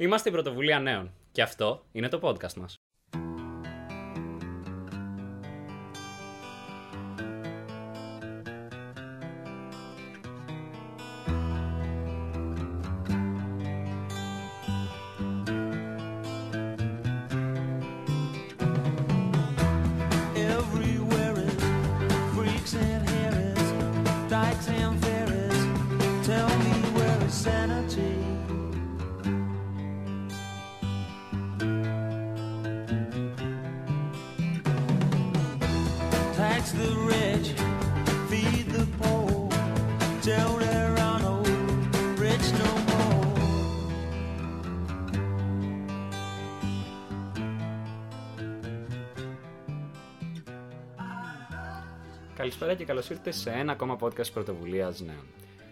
Είμαστε η Πρωτοβουλία Νέων και αυτό είναι το podcast μας. Καλώς ήρθατε σε ένα ακόμα podcast πρωτοβουλίας νέων.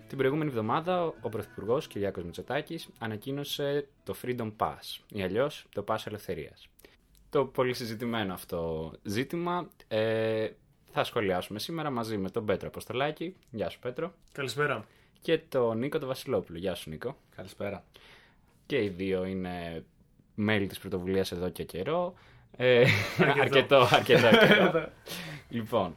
Την προηγούμενη εβδομάδα ο Πρωθυπουργός Κυριάκος Μητσοτάκης ανακοίνωσε το Freedom Pass ή αλλιώς το Pass Ελευθερίας. Το πολύ συζητημένο αυτό ζήτημα ε, θα σχολιάσουμε σήμερα μαζί με τον Πέτρο Αποστολάκη. Γεια σου Πέτρο. Καλησπέρα. Και τον Νίκο τον Βασιλόπουλο. Γεια σου Νίκο. Καλησπέρα. Και οι δύο είναι μέλη της πρωτοβουλίας εδώ και καιρό. Ε, Αρκετό. αρκετό, αρκετό καιρό. λοιπόν,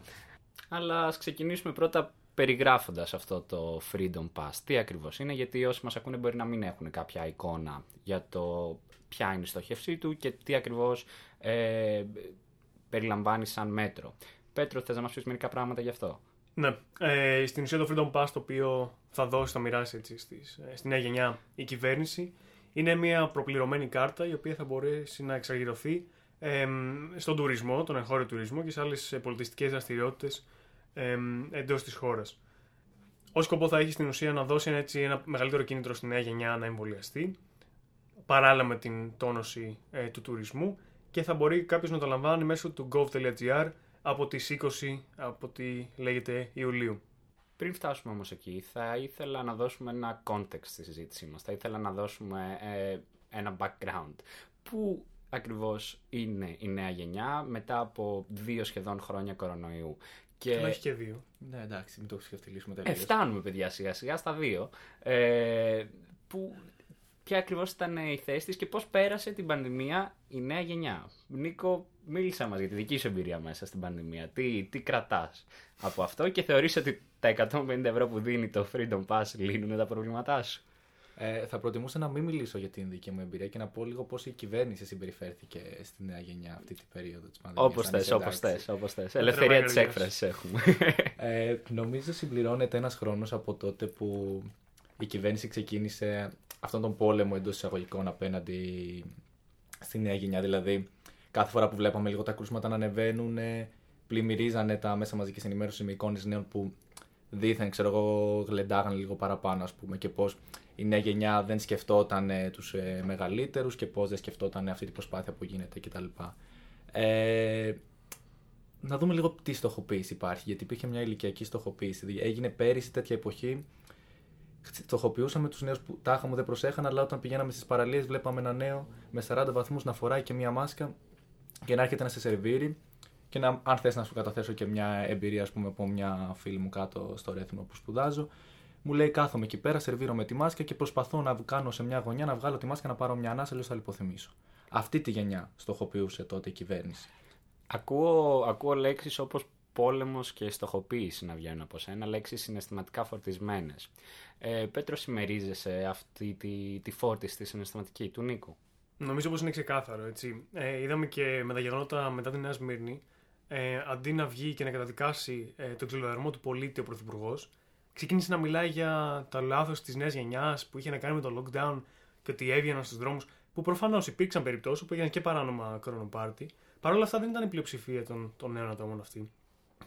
αλλά ας ξεκινήσουμε πρώτα περιγράφοντας αυτό το Freedom Pass. Τι ακριβώς είναι, γιατί όσοι μας ακούνε μπορεί να μην έχουν κάποια εικόνα για το ποια είναι η στοχευσή του και τι ακριβώς ε, περιλαμβάνει σαν μέτρο. Πέτρο, θες να μας πεις μερικά πράγματα γι' αυτό; Ναι, ε, στην ουσία το Freedom Pass το οποίο θα δώσει, θα μοιράσει έτσι στις, ε, στη νέα γενιά η κυβέρνηση είναι μια προπληρωμένη κάρτα η οποία θα μπορέσει να εξαγγελθεί ε, στον τουρισμό, τον εγχώριο τουρισμό και σε άλλες ε, πολιτιστικές δραστηριότητες ε, εντός της χώρας. Ο σκοπό θα έχει στην ουσία να δώσει ένα, έτσι, ένα μεγαλύτερο κίνητρο στη νέα γενιά να εμβολιαστεί, παράλληλα με την τόνωση ε, του τουρισμού και θα μπορεί κάποιος να το λαμβάνει μέσω του gov.gr από τις 20 από ό,τι λέγεται Ιουλίου. Πριν φτάσουμε όμως εκεί, θα ήθελα να δώσουμε ένα context στη συζήτησή μας. Θα ήθελα να δώσουμε ε, ένα background. Πού ακριβώς είναι η νέα γενιά μετά από δύο σχεδόν χρόνια κορονοϊού; Και... Και... έχει και δύο. Ναι, εντάξει, μην το ξεφτυλίσουμε Ε, τελείω. φτάνουμε παιδιά σιγά σιγά στα δύο. Ε, που, ποια ακριβώς ήταν η θέση της και πώς πέρασε την πανδημία η νέα γενιά. Νίκο, μίλησα μας για τη δική σου εμπειρία μέσα στην πανδημία. Τι, τι κρατάς από αυτό και θεωρείς ότι τα 150 ευρώ που δίνει το Freedom Pass λύνουν τα προβλήματά σου; Ε, θα προτιμούσα να μην μιλήσω για την δική μου εμπειρία και να πω λίγο πώς η κυβέρνηση συμπεριφέρθηκε στη νέα γενιά αυτή την περίοδο της πανδημίας. Όπως θες, όπως θες, όπως θες. Ελευθερία της καρδιάς. έκφρασης έχουμε. Ε, νομίζω συμπληρώνεται ένας χρόνος από τότε που η κυβέρνηση ξεκίνησε αυτόν τον πόλεμο εντός εισαγωγικών απέναντι στη νέα γενιά. Δηλαδή, κάθε φορά που βλέπαμε λίγο τα κρούσματα να ανεβαίνουν, ε, πλημμυρίζανε τα μέσα μαζικής ενημέρωσης με εικόνες νέων που δήθεν, ξέρω εγώ, γλεντάγανε λίγο παραπάνω, ας πούμε, και πώς η νέα γενιά δεν σκεφτόταν ε, τους ε, μεγαλύτερους και πώς δεν σκεφτόταν αυτή την προσπάθεια που γίνεται κτλ. Ε, να δούμε λίγο τι στοχοποίηση υπάρχει, γιατί υπήρχε μια ηλικιακή στοχοποίηση. Δηλαδή, έγινε πέρυσι τέτοια εποχή. Στοχοποιούσαμε τους νέους που τάχα μου δεν προσέχαν, αλλά όταν πηγαίναμε στις παραλίες, βλέπαμε ένα νέο με 40 βαθμούς να φοράει και μια μάσκα και να έρχεται να σε σερβίρει. Και να, αν θες να σου καταθέσω και μια εμπειρία, ας πούμε, από μια φίλη μου κάτω στο Ρέθινο που σπουδάζω, μου λέει: Κάθομαι εκεί πέρα, σερβίρω με τη μάσκα και προσπαθώ να κάνω σε μια γωνιά να βγάλω τη μάσκα να πάρω μια ανάσα, αλλιώ θα λιποθυμίσω. Αυτή τη γενιά στοχοποιούσε τότε η κυβέρνηση. Ακούω, ακούω λέξεις όπως πόλεμος και στοχοποίηση να βγαίνουν από σένα, λέξεις συναισθηματικά φορτισμένες. Ε, Πέτρο, συμμερίζεσαι αυτή τη, τη φόρτιση τη συναισθηματική του Νίκου; Νομίζω πως είναι ξεκάθαρο, έτσι. Ε, είδαμε και με τα γεγονότα μετά τη Νέα Σμύρνη, ε, αντί να βγει και να καταδικάσει ε, τον ξυλοδαρμό του πολίτη ο Πρωθυπουργός, ξεκίνησε να μιλάει για τα λάθος της νέας γενιάς που είχε να κάνει με το lockdown και ότι έβγαιναν στους δρόμους. Που προφανώς υπήρξαν περιπτώσεις που έγιναν και παράνομα κρονοπάρτι. Παρ' όλα αυτά δεν ήταν η πλειοψηφία των, των νέων ατόμων αυτή.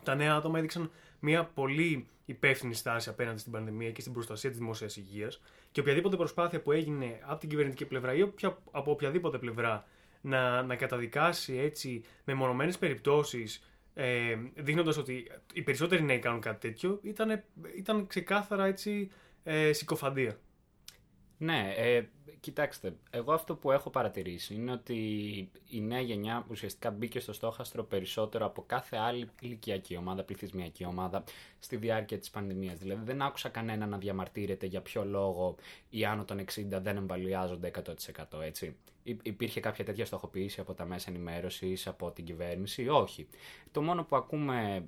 Τα νέα άτομα έδειξαν μια πολύ υπεύθυνη στάση απέναντι στην πανδημία και στην προστασία της δημόσιας υγείας και οποιαδήποτε προσπάθεια που έγινε από την κυβερνητική πλευρά ή οποια- από οποιαδήποτε πλευρά να, να καταδικάσει έτσι με μονομένες περιπτώσεις ε, δείχνοντας ότι οι περισσότεροι νέοι κάνουν κάτι τέτοιο ήταν, ήταν ξεκάθαρα έτσι ε, συκοφαντία. Ναι, ε, κοιτάξτε, εγώ αυτό που έχω παρατηρήσει είναι ότι η νέα γενιά ουσιαστικά μπήκε στο στόχαστρο περισσότερο από κάθε άλλη ηλικιακή ομάδα, πληθυσμιακή ομάδα στη διάρκεια της πανδημίας. Δηλαδή δεν άκουσα κανένα να διαμαρτύρεται για ποιο λόγο οι άνω των 60 δεν εμβαλιάζονται 100% έτσι. Υ- Υπήρχε κάποια τέτοια στοχοποίηση από τα μέσα ενημέρωσης, από την κυβέρνηση, όχι. Το μόνο που ακούμε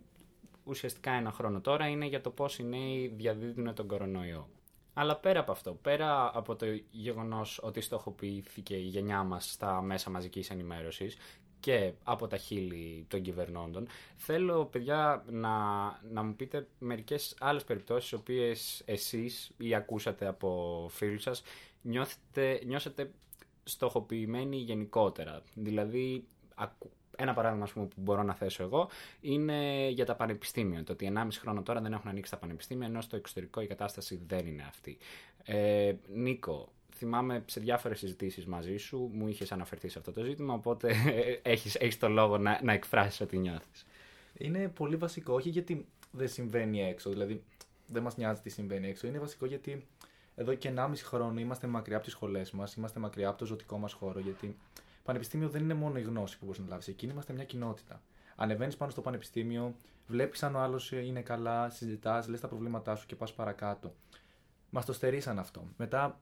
ουσιαστικά ένα χρόνο τώρα είναι για το πώς οι νέοι διαδίδουν τον κορονοϊό. Αλλά πέρα από αυτό, πέρα από το γεγονός ότι στοχοποιήθηκε η γενιά μας στα μέσα μαζικής ενημέρωσης και από τα χείλη των κυβερνώντων, θέλω, παιδιά, να, να μου πείτε μερικές άλλες περιπτώσεις, οι οποίες εσείς ή ακούσατε από φίλους σας, νιώθετε, νιώσετε στοχοποιημένοι γενικότερα. Δηλαδή, ακου- ένα παράδειγμα ας πούμε, που μπορώ να θέσω εγώ είναι για τα πανεπιστήμια. Το ότι 1,5 χρόνο τώρα δεν έχουν ανοίξει τα πανεπιστήμια, ενώ στο εξωτερικό η κατάσταση δεν είναι αυτή. Ε, Νίκο, θυμάμαι σε διάφορες συζητήσεις μαζί σου, μου είχες αναφερθεί σε αυτό το ζήτημα, οπότε έχεις, έχεις το λόγο να, να εκφράσεις ό,τι νιώθεις. Είναι πολύ βασικό, όχι γιατί δεν συμβαίνει έξω, δηλαδή δεν μας νοιάζει τι συμβαίνει έξω. Είναι βασικό γιατί εδώ και 1,5 χρόνο είμαστε μακριά από τις σχολές μας, είμαστε μακριά από το ζωτικό μας χώρο. Γιατί πανεπιστήμιο δεν είναι μόνο η γνώση που μπορείς να λάβεις. Εκεί είμαστε μια κοινότητα. Ανεβαίνεις πάνω στο πανεπιστήμιο, βλέπεις αν ο άλλος είναι καλά, συζητάς, λες τα προβλήματά σου και πας παρακάτω. Μας το στερήσαν αυτό. Μετά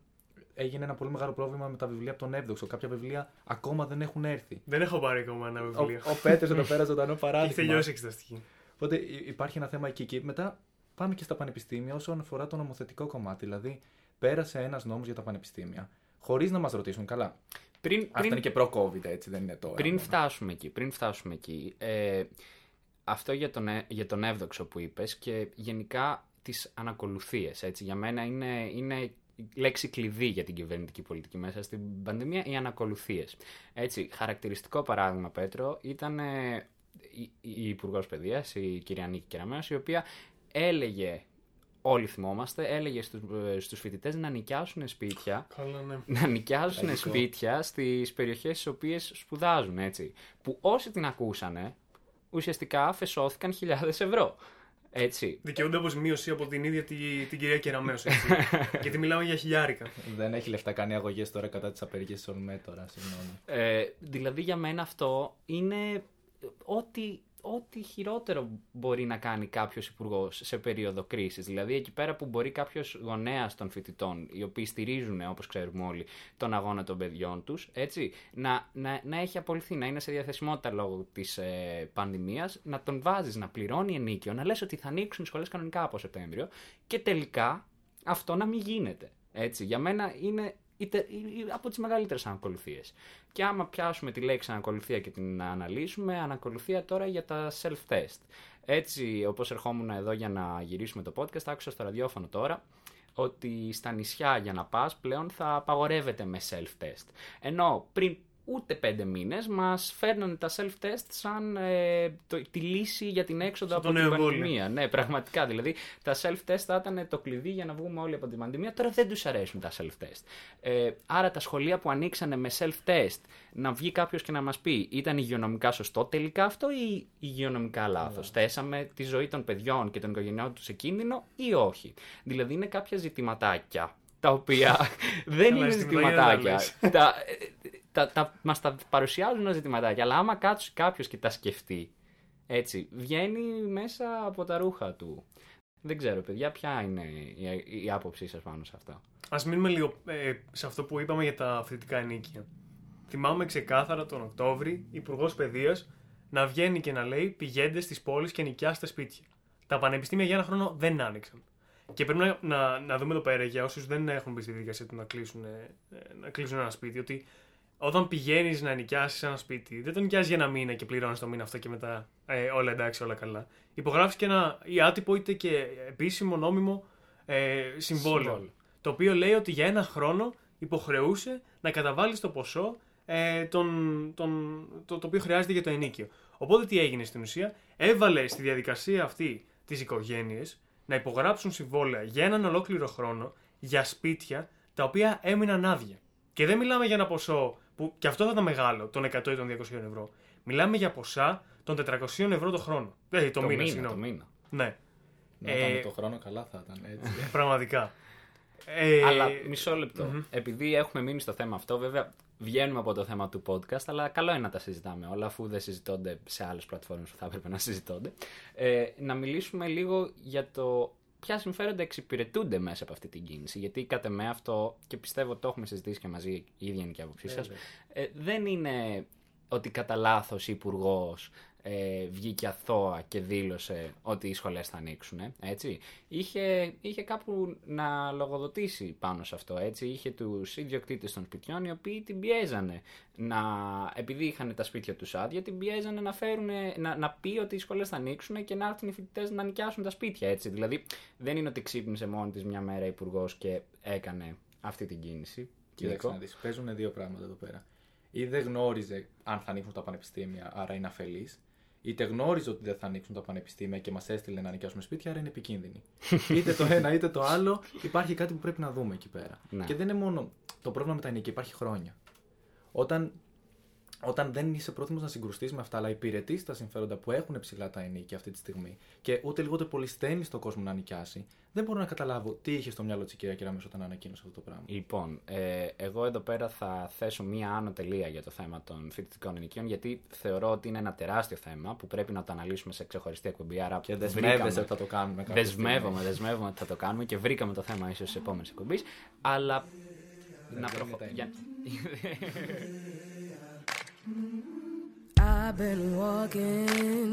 έγινε ένα πολύ μεγάλο πρόβλημα με τα βιβλία από τον Εύδοξο. Κάποια βιβλία ακόμα δεν έχουν έρθει. Δεν έχω πάρει ακόμα ένα Ο, βιβλίο. ο Πέτρος εδώ πέρα ζωντανό Έχει παράδειγμα. τελειώσει η εξεταστική. Οπότε υ- υπάρχει ένα θέμα εκεί. Και μετά πάμε και στα πανεπιστήμια όσον αφορά το νομοθετικό κομμάτι. Δηλαδή, πέρασε ένας νόμος για τα πανεπιστήμια, χωρίς να μας ρωτήσουν καλά. Πριν, Αυτό πριν, είναι και προ-COVID, έτσι, δεν είναι τώρα. πριν μόνο. φτάσουμε εκεί, πριν φτάσουμε εκεί, ε, αυτό για τον, ε- για τον εύδοξο που είπες και γενικά τις ανακολουθίες, έτσι, για μένα είναι, είναι η λέξη κλειδί για την κυβερνητική πολιτική μέσα στην πανδημία, οι ανακολουθίες. Έτσι, χαρακτηριστικό παράδειγμα, Πέτρο, ήταν ε, η, η Υπουργός Παιδείας, η κυρία Νίκη Κεραμέως, η οποία έλεγε, όλοι θυμόμαστε, έλεγε στους, ε, στους φοιτητές να νοικιάσουν σπίτια Καλά, ναι. να νοικιάσουν Τραγικό. σπίτια στις περιοχές στις οποίες σπουδάζουν, έτσι. Που όσοι την ακούσανε, ουσιαστικά φεσώθηκαν χιλιάδες ευρώ. Έτσι. Δικαιούνται αποζημίωση από την ίδια τη, την κυρία Κεραμέως, έτσι. Γιατί μιλάμε για χιλιάρικα. Δεν έχει λεφτά κάνει αγωγές τώρα κατά τι απεργίε της ΟΛΜΕ τώρα, συγγνώμη. Ε, δηλαδή για μένα αυτό είναι ό,τι, ό,τι χειρότερο μπορεί να κάνει κάποιος υπουργός σε περίοδο κρίσης. Δηλαδή εκεί πέρα που μπορεί κάποιος γονέας των φοιτητών, οι οποίοι στηρίζουν, όπως ξέρουμε όλοι, τον αγώνα των παιδιών τους, έτσι, να, να, να έχει απολυθεί, να είναι σε διαθεσιμότητα λόγω της ε, πανδημίας, να τον βάζεις να πληρώνει ενίκιο, να λες ότι θα ανοίξουν οι σχολές κανονικά από Σεπτέμβριο και τελικά αυτό να μην γίνεται. Έτσι, για μένα είναι η τε- η- η- από τις μεγαλύτερες ανακολουθίες. Και άμα πιάσουμε τη λέξη ανακολουθία και την αναλύσουμε, ανακολουθία τώρα για τα self-test. Έτσι, όπως ερχόμουν εδώ για να γυρίσουμε το podcast, άκουσα στο ραδιόφωνο τώρα ότι στα νησιά για να πας πλέον θα απαγορεύεται με self-test. Ενώ πριν ούτε πέντε μήνες μας φέρνανε τα self-test σαν ε, το- τη λύση για την έξοδο Σαν από το την νέο εμβόλιο. πανδημία. Ναι, πραγματικά. Δηλαδή, τα self-test θα ήταν το κλειδί για να βγούμε όλοι από την πανδημία. Τώρα δεν τους αρέσουν τα self-test. Ε, άρα τα σχολεία που ανοίξανε με self-test, να βγει κάποιος και να μας πει, ήταν υγειονομικά σωστό τελικά αυτό ή υγειονομικά λάθος; Θέσαμε τη ζωή των παιδιών και των οικογενειών τους σε κίνδυνο ή όχι; Δηλαδή, είναι κάποια ζητηματάκια τα οποία δεν Καλά, είναι ζητηματάκια ζητηματάκια. δεν τα, τα, τα, μας τα παρουσιάζουν ως ζητηματάκια, αλλά άμα κάτσει κάποιος και τα σκεφτεί, έτσι, βγαίνει μέσα από τα ρούχα του. Δεν ξέρω, παιδιά, ποια είναι η, η άποψή σας πάνω σε αυτό. Α μείνουμε λίγο ε, σε αυτό που είπαμε για τα φοιτητικά ενίκια. Θυμάμαι ξεκάθαρα τον Οκτώβρη, Υπουργός Παιδείας να βγαίνει και να λέει: Πηγαίνετε στις πόλεις και νοικιάστε σπίτια. Τα πανεπιστήμια για ένα χρόνο δεν άνοιξαν. Και πρέπει να, να, να δούμε εδώ πέρα για όσους δεν έχουν μπει στη διαδικασία του να κλείσουν, ε, να κλείσουν ένα σπίτι, ότι όταν πηγαίνεις να νοικιάσεις ένα σπίτι, δεν το νοικιάζεις για ένα μήνα και πληρώνεις το μήνα αυτό και μετά ε, όλα εντάξει, όλα καλά. Υπογράφεις και ένα ή άτυπο είτε και επίσημο νόμιμο ε, συμβόλαιο. Συμβόλαιο. Το οποίο λέει ότι για ένα χρόνο υποχρεούσε να καταβάλεις το ποσό ε, τον, τον, το, το οποίο χρειάζεται για το ενίκιο. Οπότε τι έγινε στην ουσία, έβαλε στη διαδικασία αυτή τις οικογένειες να υπογράψουν συμβόλαια για έναν ολόκληρο χρόνο για σπίτια τα οποία έμειναν άδεια. Και δεν μιλάμε για ένα ποσό που και αυτό θα ήταν μεγάλο, των 100 ή των 200 ευρώ. Μιλάμε για ποσά των 400 ευρώ το χρόνο. Ε, το, μήνα, το συγγνώμη. μήνα. Ναι, Να Ε, ήταν το χρόνο καλά θα ήταν έτσι. πραγματικά. Ε, Αλλά μισό λεπτό. μμμ. Επειδή έχουμε μείνει στο θέμα αυτό, βέβαια βγαίνουμε από το θέμα του podcast, αλλά καλό είναι να τα συζητάμε όλα, αφού δεν συζητώνται σε άλλες πλατφόρμες που θα έπρεπε να συζητώνται. Ε, να μιλήσουμε λίγο για το ποια συμφέροντα εξυπηρετούνται μέσα από αυτή την κίνηση. Γιατί κατά με αυτό, και πιστεύω το έχουμε συζητήσει και μαζί, η ίδια είναι και η άποψή σας, Βέβαια. ε, δεν είναι ότι κατά λάθος η υπουργός ε, βγήκε αθώα και δήλωσε ότι οι σχολές θα ανοίξουν, ε, έτσι. Είχε, είχε κάπου να λογοδοτήσει πάνω σε αυτό, έτσι. Είχε τους ιδιοκτήτες των σπιτιών οι οποίοι την πιέζανε να, επειδή είχαν τα σπίτια τους άδεια, την πιέζανε να, φέρουν, να, να πει ότι οι σχολές θα ανοίξουν και να έρθουν οι φοιτητές να νοικιάσουν τα σπίτια, έτσι. Δηλαδή δεν είναι ότι ξύπνησε μόνη της μια μέρα υπουργός και έκανε αυτή την κίνηση. Κοίταξε Νίκο. να δεις, παίζουν δύο πράγματα εδώ πέρα. Ή δεν γνώριζε αν θα ανοίξουν τα πανεπιστήμια, άρα είναι αφελής. Είτε γνώριζε ότι δεν θα ανοίξουν τα πανεπιστήμια και μας έστειλε να νοικιάσουμε σπίτια, άρα είναι επικίνδυνη. είτε το ένα είτε το άλλο, υπάρχει κάτι που πρέπει να δούμε εκεί πέρα. Ναι. Και δεν είναι μόνο το πρόβλημα με τα ενίκια, υπάρχει χρόνια. Όταν, όταν δεν είσαι πρόθυμος να συγκρουστείς με αυτά, αλλά υπηρετείς τα συμφέροντα που έχουν ψηλά τα ενίκια αυτή τη στιγμή και ούτε λιγότερο πολύ στέλνεις τον κόσμο να νοικιάσει, δεν μπορώ να καταλάβω τι είχε στο μυαλό της κυρία Κεραμέσο όταν ανακοίνωσε αυτό το πράγμα. Λοιπόν, ε, εγώ εδώ πέρα θα θέσω μία άνω τελεία για το θέμα των φοιτητικών ενοικίων, γιατί θεωρώ ότι είναι ένα τεράστιο θέμα που πρέπει να το αναλύσουμε σε ξεχωριστή εκπομπή. Άρα Και βρήκαμε- δεσμεύεσαι ότι θα το κάνουμε κάποια Δεσμεύομαι, δεσμεύομαι ότι θα το κάνουμε και βρήκαμε το θέμα ίσως στι επόμενες εκπομπή. Αλλά. να δεν προχω... είναι για... I've been walking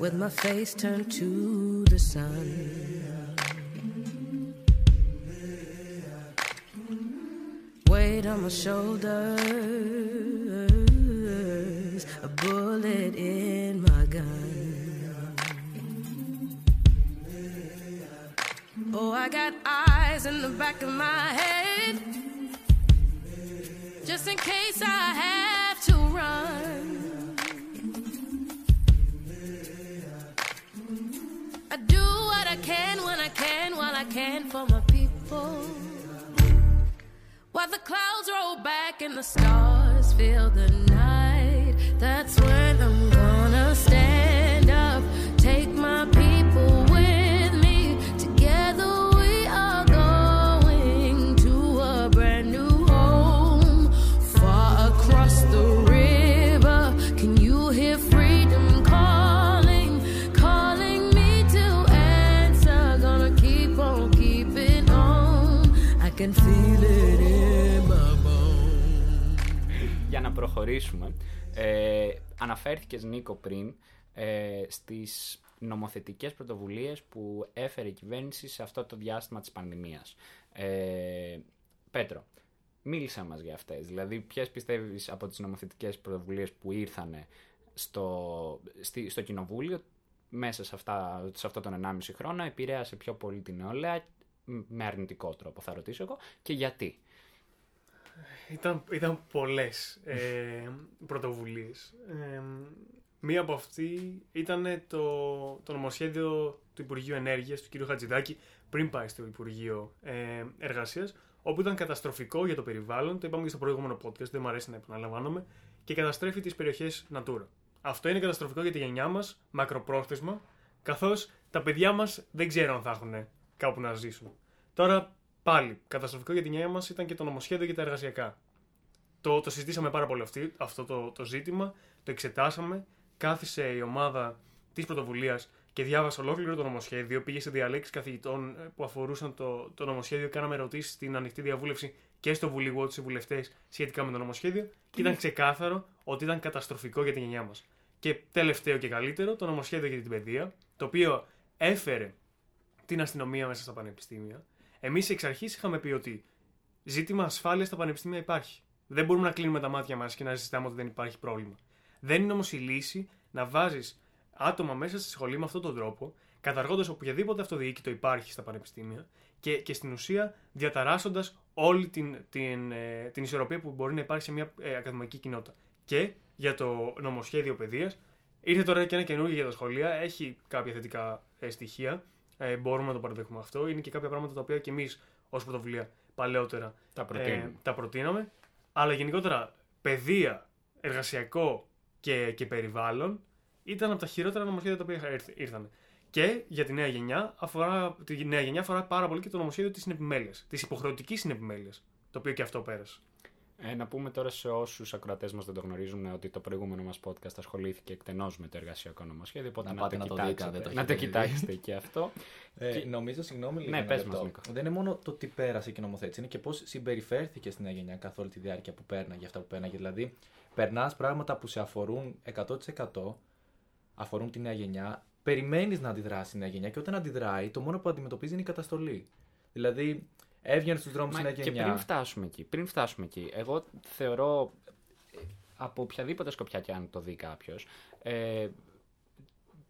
with my face turned to the sun. Weight on my shoulders, a bullet in my gun. Oh, I got eyes in the back of my head just in case I have to run. I do what I can when I can while I can for my people. While the clouds roll back and the stars fill the night, that's when can feel it in my bones. για να προχωρήσουμε. Ε, αναφέρθηκες Νίκο πριν ε, στις νομοθετικές πρωτοβουλίες που έφερε η κυβέρνηση σε αυτό το διάστημα της πανδημίας. Ε, Πέτρο, μίλησέ μας για αυτές. Δηλαδή, ποιες πιστεύεις από τις νομοθετικές πρωτοβουλίες που ήρθαν στο, στη- στο Κοινοβούλιο μέσα σε, αυτά, σε αυτό τον 1,5 χρόνο επηρέασε πιο πολύ την νεολαία μ, με αρνητικό τρόπο, θα ρωτήσω εγώ, και γιατί. Ήταν, ήταν πολλές ε, πρωτοβουλίες. Ε, μία από αυτή ήταν το, το νομοσχέδιο του Υπουργείου Ενέργειας, του κ. Χατζηδάκη, πριν πάει στο Υπουργείο ε, Εργασίας, όπου ήταν καταστροφικό για το περιβάλλον, το είπαμε και στο προηγούμενο podcast, δεν μου αρέσει να επαναλαμβάνομαι, και καταστρέφει τις περιοχές Natura. Αυτό είναι καταστροφικό για τη γενιά μας, μακροπρόθεσμα, καθώς τα παιδιά μας δεν ξέρω αν θα έχουν κάπου να ζήσουν. Τώρα πάλι, καταστροφικό για τη γενιά μας ήταν και το νομοσχέδιο για τα εργασιακά. Το, το συζητήσαμε πάρα πολύ αυτή, αυτό το, το ζήτημα, το εξετάσαμε, κάθισε η ομάδα της πρωτοβουλίας και διάβασε ολόκληρο το νομοσχέδιο. Πήγε σε διαλέξεις καθηγητών ε, που αφορούσαν το, το νομοσχέδιο. Κάναμε ερωτήσεις στην ανοιχτή διαβούλευση και στο Βουλή Watch, οι βουλευτές σχετικά με το νομοσχέδιο. Και ήταν ξεκάθαρο ότι ήταν καταστροφικό για τη γενιά μας. Και τελευταίο και καλύτερο, το νομοσχέδιο για την παιδεία, το οποίο έφερε την αστυνομία μέσα στα πανεπιστήμια. Εμείς εξ αρχής είχαμε πει ότι ζήτημα ασφάλειας στα πανεπιστήμια υπάρχει. Δεν μπορούμε να κλείνουμε τα μάτια μας και να συζητάμε ότι δεν υπάρχει πρόβλημα. Δεν είναι όμως η λύση να βάζεις άτομα μέσα στη σχολή με αυτόν τον τρόπο, καταργώντας οποιαδήποτε αυτοδιοίκητο υπάρχει στα πανεπιστήμια και, και στην ουσία διαταράσσοντας όλη την, την, ε, την ισορροπία που μπορεί να υπάρχει σε μια ε, ακαδημαϊκή κοινότητα. Και για το νομοσχέδιο παιδείας, ήρθε τώρα και ένα καινούργιο για τα σχολεία, έχει κάποια θετικά ε, στοιχεία. Ε, μπορούμε να το παραδεχούμε αυτό. Είναι και κάποια πράγματα τα οποία και εμείς ως πρωτοβουλία παλαιότερα Τα προτείνουμε. ε, τα προτείναμε. Αλλά γενικότερα, παιδεία, εργασιακό και, και περιβάλλον ήταν από τα χειρότερα νομοσχέδια τα οποία είχα έρθει- ήρθαν. Και για τη νέα γενιά, αφορά, τη νέα γενιά αφορά πάρα πολύ και το νομοσχέδιο της συνεπιμέλειας. Της υποχρεωτικής συνεπιμέλειας. Το οποίο και αυτό πέρασε. Ε, να πούμε τώρα σε όσους ακροατές μας δεν το γνωρίζουν ότι το προηγούμενο μας podcast ασχολήθηκε εκτενώς με το εργασιακό νομοσχέδιο. Οπότε Να να, πάτε το να το δείτε, αν κοιτάξετε. δεν το να το έχετε δει. κοιτάξετε και αυτό. Ε, Και- Νομίζω, συγγνώμη λίγο. Ναι, ένα πες λεπτό. μας, Νίκο. Δεν είναι μόνο το τι πέρασε και η νομοθέτηση, είναι και πώς συμπεριφέρθηκε στη νέα γενιά καθ' όλη τη διάρκεια που πέρναγε αυτά που πέρναγε. Δηλαδή, περνάς πράγματα που σε αφορούν 100% αφορούν τη νέα γενιά, περιμένεις να αντιδράσεις η νέα γενιά και όταν αντιδράει, το μόνο που αντιμετωπίζει είναι η καταστολή. Δηλαδή, έβγαινε στους δρόμους Μα η νέα και γενιά. πριν φτάσουμε εκεί, πριν φτάσουμε εκεί, εγώ θεωρώ ε, από οποιαδήποτε σκοπιά και αν το δει κάποιος, ε,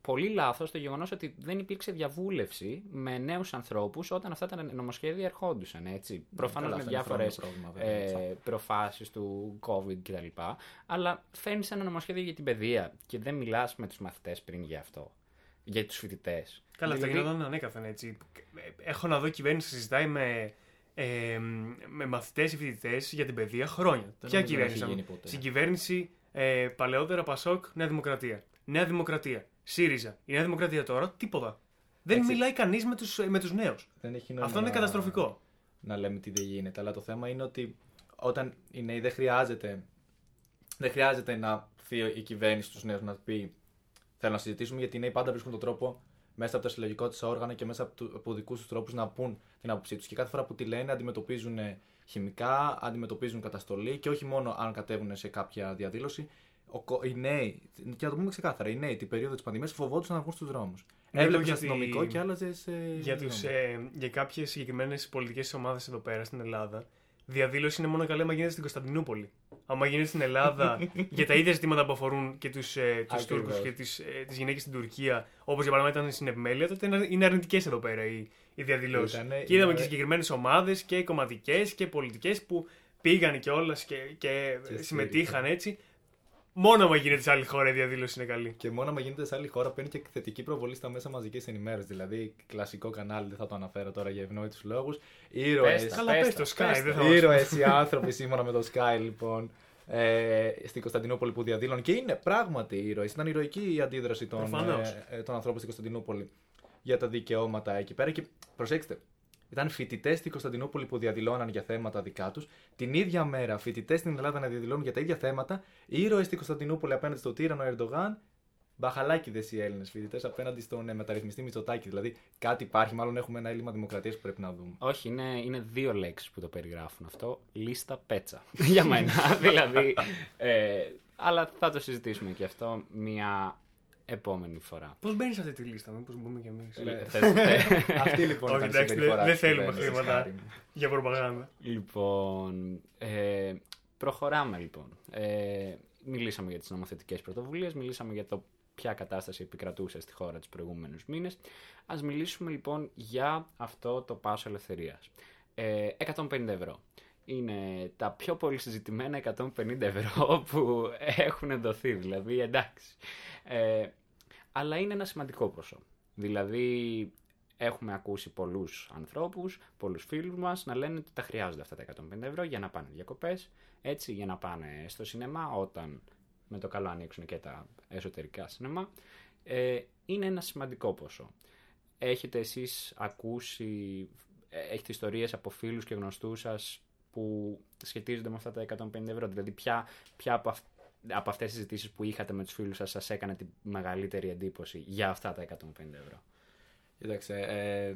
πολύ λάθος το γεγονός ότι δεν υπήρξε διαβούλευση με νέους ανθρώπους όταν αυτά τα νομοσχέδια ερχόντουσαν, έτσι. Προφανώς καλά, με αυτό είναι διάφορες χρόνιο πρόβλημα, βέβαια, ε, προφάσεις του COVID κτλ. Αλλά φέρνεις ένα νομοσχέδιο για την παιδεία και δεν μιλάς με τους μαθητές πριν για αυτό. Για τους φοιτητές. Καλά, αυτά Δηλαδή, γινόταν ανέκαθεν έτσι. Έχω να δω κυβέρνηση συζητάει με, ε, με μαθητές ή φοιτητές για την παιδεία χρόνια. Δεν Ποια νομίζω να έχει κυβέρνηση. γίνει ποτέ. Στην κυβέρνηση ε, παλαιότερα Πασόκ, Νέα Δημοκρατία. Νέα Δημοκρατία. ΣΥΡΙΖΑ. Η Νέα Δημοκρατία τώρα, τίποτα. Δεν Έτσι. μιλάει κανείς με τους με τους νέους. Δεν έχει νόημα Αυτό είναι να- καταστροφικό. να λέμε τι δεν γίνεται. Αλλά το θέμα είναι ότι όταν οι νέοι δεν χρειάζεται, δεν χρειάζεται να έρθει η κυβέρνηση στους νέους να πει θέλω να συζητήσουμε γιατί οι νέοι πάντα βρίσκουν τον τρόπο μέσα από τα συλλογικό τους όργανα και μέσα από, του, από δικούς τους τρόπους να πούν την άποψή τους. Και κάθε φορά που τη λένε αντιμετωπίζουν χημικά, αντιμετωπίζουν καταστολή και όχι μόνο αν κατέβουν σε κάποια διαδήλωση. Ο, κο- οι νέοι, και να το πούμε ξεκάθαρα, οι νέοι την περίοδο της πανδημίας φοβόντουσαν να βγουν στους δρόμους. Ναι, Έβλεπες γιατί- αστυνομικό και άλλαζε σε. Για, τους, δρόμο. ε, για κάποιες συγκεκριμένες πολιτικές ομάδες εδώ πέρα στην Ελλάδα, διαδήλωση είναι μόνο καλή άμα γίνεται στην Κωνσταντινούπολη. Άμα γίνεται στην Ελλάδα για τα ίδια ζητήματα που αφορούν και τους ε, τους Ακριβώς. Τούρκους και τις ε, τις γυναίκες στην Τουρκία, όπως για παράδειγμα ήταν στην Επιμέλεια, τότε είναι- είναι αρνητικές εδώ πέρα οι, οι διαδηλώσεις. Ήτανε- Και είδαμε ήτανε- και συγκεκριμένες ομάδες και κομματικές και πολιτικές που πήγαν και όλες και, και, Και συμμετείχαν στήριξαν. έτσι. Μόνο άμα γίνεται σε άλλη χώρα η διαδήλωση είναι καλή. Και μόνο άμα γίνεται σε άλλη χώρα παίρνει και θετική προβολή στα μέσα μαζικής ενημέρωσης. Δηλαδή, κλασικό κανάλι, δεν θα το αναφέρω τώρα για ευνόητους λόγους. Ήρωε. Πες τα, Καλά, πες πες τα, το Sky, πες δεν τα. θα Ήρωες οι άνθρωποι σύμφωνα με το Sky, λοιπόν. Ε, στην Κωνσταντινούπολη που διαδήλωναν. Και είναι πράγματι ήρωες. Ήταν ηρωική η αντίδραση των, Προφανώς. ε, ε, των ανθρώπων στην Κωνσταντινούπολη για τα δικαιώματα εκεί πέρα. Και προσέξτε, ήταν φοιτητές στην Κωνσταντινούπολη που διαδηλώναν για θέματα δικά τους. Την ίδια μέρα φοιτητές στην Ελλάδα να διαδηλώνουν για τα ίδια θέματα. Ήρωες στην Κωνσταντινούπολη απέναντι στον τύρανο Ερντογάν. Μπαχαλάκιδε οι Έλληνες φοιτητές απέναντι στον ε, μεταρρυθμιστή Μητσοτάκη. Δηλαδή κάτι υπάρχει, μάλλον έχουμε ένα έλλειμμα δημοκρατίας που πρέπει να δούμε. Όχι, είναι, είναι δύο λέξεις που το περιγράφουν αυτό. Λίστα πέτσα. Για μένα. δηλαδή. Ε, αλλά θα το συζητήσουμε και αυτό μια επόμενη φορά. Πώς μπαίνεις σε αυτή τη λίστα, μήπως μπούμε κι εμείς; Ε, Θες- θε- Αυτή λοιπόν Όχι, ήταν η εντάξει, συμπεριφορά δεν- δεν της θέλουμε κυβέρνησης, χρήματα. χάρη μου. Για προπαγάνδα. λοιπόν, ε, προχωράμε λοιπόν. Ε, μιλήσαμε για τις νομοθετικές πρωτοβουλίες, μιλήσαμε για το ποια κατάσταση επικρατούσε στη χώρα τους προηγούμενους μήνες. Ας μιλήσουμε λοιπόν για αυτό το πάσο ελευθερίας. Ε, 150 ευρώ. Είναι τα πιο πολύ συζητημένα 150 ευρώ που έχουν δοθεί, δηλαδή εντάξει. Ε, αλλά είναι ένα σημαντικό ποσό. Δηλαδή έχουμε ακούσει πολλούς ανθρώπους, πολλούς φίλους μας να λένε ότι τα χρειάζονται αυτά τα 150 ευρώ για να πάνε διακοπές, έτσι, για να πάνε στο σινεμά όταν με το καλό ανοίξουν και τα εσωτερικά σινεμά. Ε, είναι ένα σημαντικό ποσό. Έχετε εσείς ακούσει, ε, έχετε ιστορίες από φίλους και γνωστούς σας που σχετίζονται με αυτά τα 150 ευρώ. Δηλαδή ποια, ποια από, αυ- από αυτές τις συζητήσεις που είχατε με τους φίλους σας σας έκανε τη μεγαλύτερη εντύπωση για αυτά τα 150 ευρώ; Κοίταξε, ε,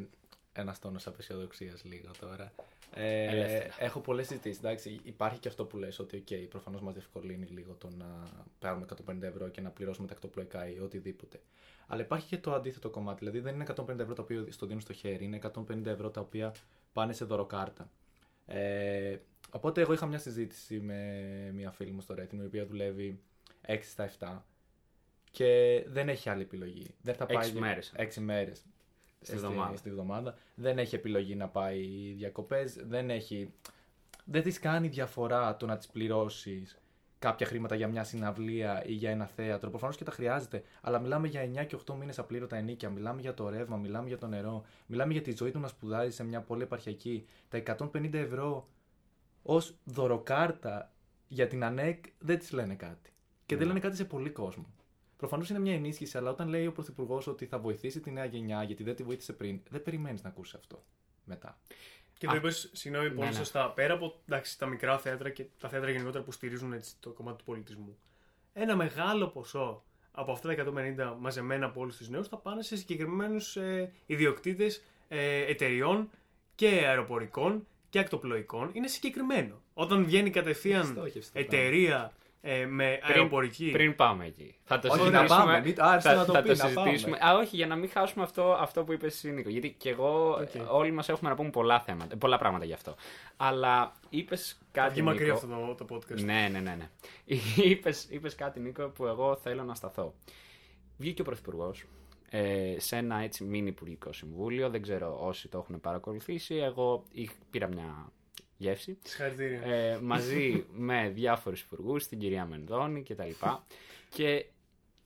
ένας τόνος απεσιοδοξίας λίγο τώρα. Ε, Ελεύθερα. έχω πολλές συζητήσεις. Εντάξει, υπάρχει και αυτό που λες ότι okay, προφανώς μας διευκολύνει λίγο το να πάρουμε 150 ευρώ και να πληρώσουμε τα εκτοπλοϊκά ή οτιδήποτε. Αλλά υπάρχει και το αντίθετο κομμάτι. Δηλαδή δεν είναι 150 ευρώ τα οποία στο δίνουν στο χέρι, είναι 150 ευρώ τα οποία πάνε σε δωροκάρτα. Ε, οπότε εγώ είχα μια συζήτηση με μια φίλη μου στο Retin, η οποία δουλεύει 6 στα 7 και δεν έχει άλλη επιλογή. Δεν θα Έξι πάει μέρες. 6 μέρες Στη εβδομάδα. στη εβδομάδα. Δεν έχει επιλογή να πάει διακοπές, δεν έχει... Δεν της κάνει διαφορά το να της πληρώσεις κάποια χρήματα για μια συναυλία ή για ένα θέατρο. Προφανώς και τα χρειάζεται, αλλά μιλάμε για 9 και 8 μήνες απλήρωτα ενίκια, μιλάμε για το ρεύμα, μιλάμε για το νερό, μιλάμε για τη ζωή του να σπουδάζει σε μια πόλη επαρχιακή. Τα 150 ευρώ ως δωροκάρτα για την ΑΝΕΚ δεν της λένε κάτι. Και δεν Ναι. λένε κάτι σε πολύ κόσμο. Προφανώς είναι μια ενίσχυση, αλλά όταν λέει ο Πρωθυπουργός ότι θα βοηθήσει τη νέα γενιά γιατί δεν τη βοήθησε πριν, δεν περιμένεις να ακούσεις αυτό μετά. Και το είπες, συγγνώμη, πολύ ναι, ναι. σωστά. Πέρα από εντάξει, τα μικρά θέατρα και τα θέατρα γενικότερα που στηρίζουν έτσι, το κομμάτι του πολιτισμού, ένα μεγάλο ποσό από αυτά τα 150 μαζεμένα από όλους τους νέους θα πάνε σε συγκεκριμένους ε, ιδιοκτήτες ε, εταιριών και αεροπορικών και ακτοπλοϊκών. Είναι συγκεκριμένο. Όταν βγαίνει κατευθείαν στόχευση το εταιρεία ε, με αεροπορική. Πριν πάμε εκεί. Θα το Όχι, συζητήσουμε. να πάμε, μην- άρχισε θα, να το θα πει, το να συζητήσουμε. Α, όχι, για να μην χάσουμε αυτό, αυτό που είπες εσύ, Νίκο. Γιατί και εγώ, Οκ. όλοι μας έχουμε να πούμε πολλά θέματα, πολλά πράγματα γι' αυτό. Αλλά είπες Θα κάτι. βγει μακρύ Νίκο, αυτό το, το podcast. Ναι, ναι, ναι. ναι. είπες, είπες κάτι, Νίκο, που εγώ θέλω να σταθώ. Βγήκε ο Πρωθυπουργός ε, σε ένα έτσι μίνι υπουργικό συμβούλιο. Δεν ξέρω όσοι το έχουν παρακολουθήσει. Εγώ είχ- πήρα μια γεύση Συγχαρητήρια. ε, μαζί με διάφορους υπουργούς, την κυρία Μενδώνη και τα λοιπά. Και,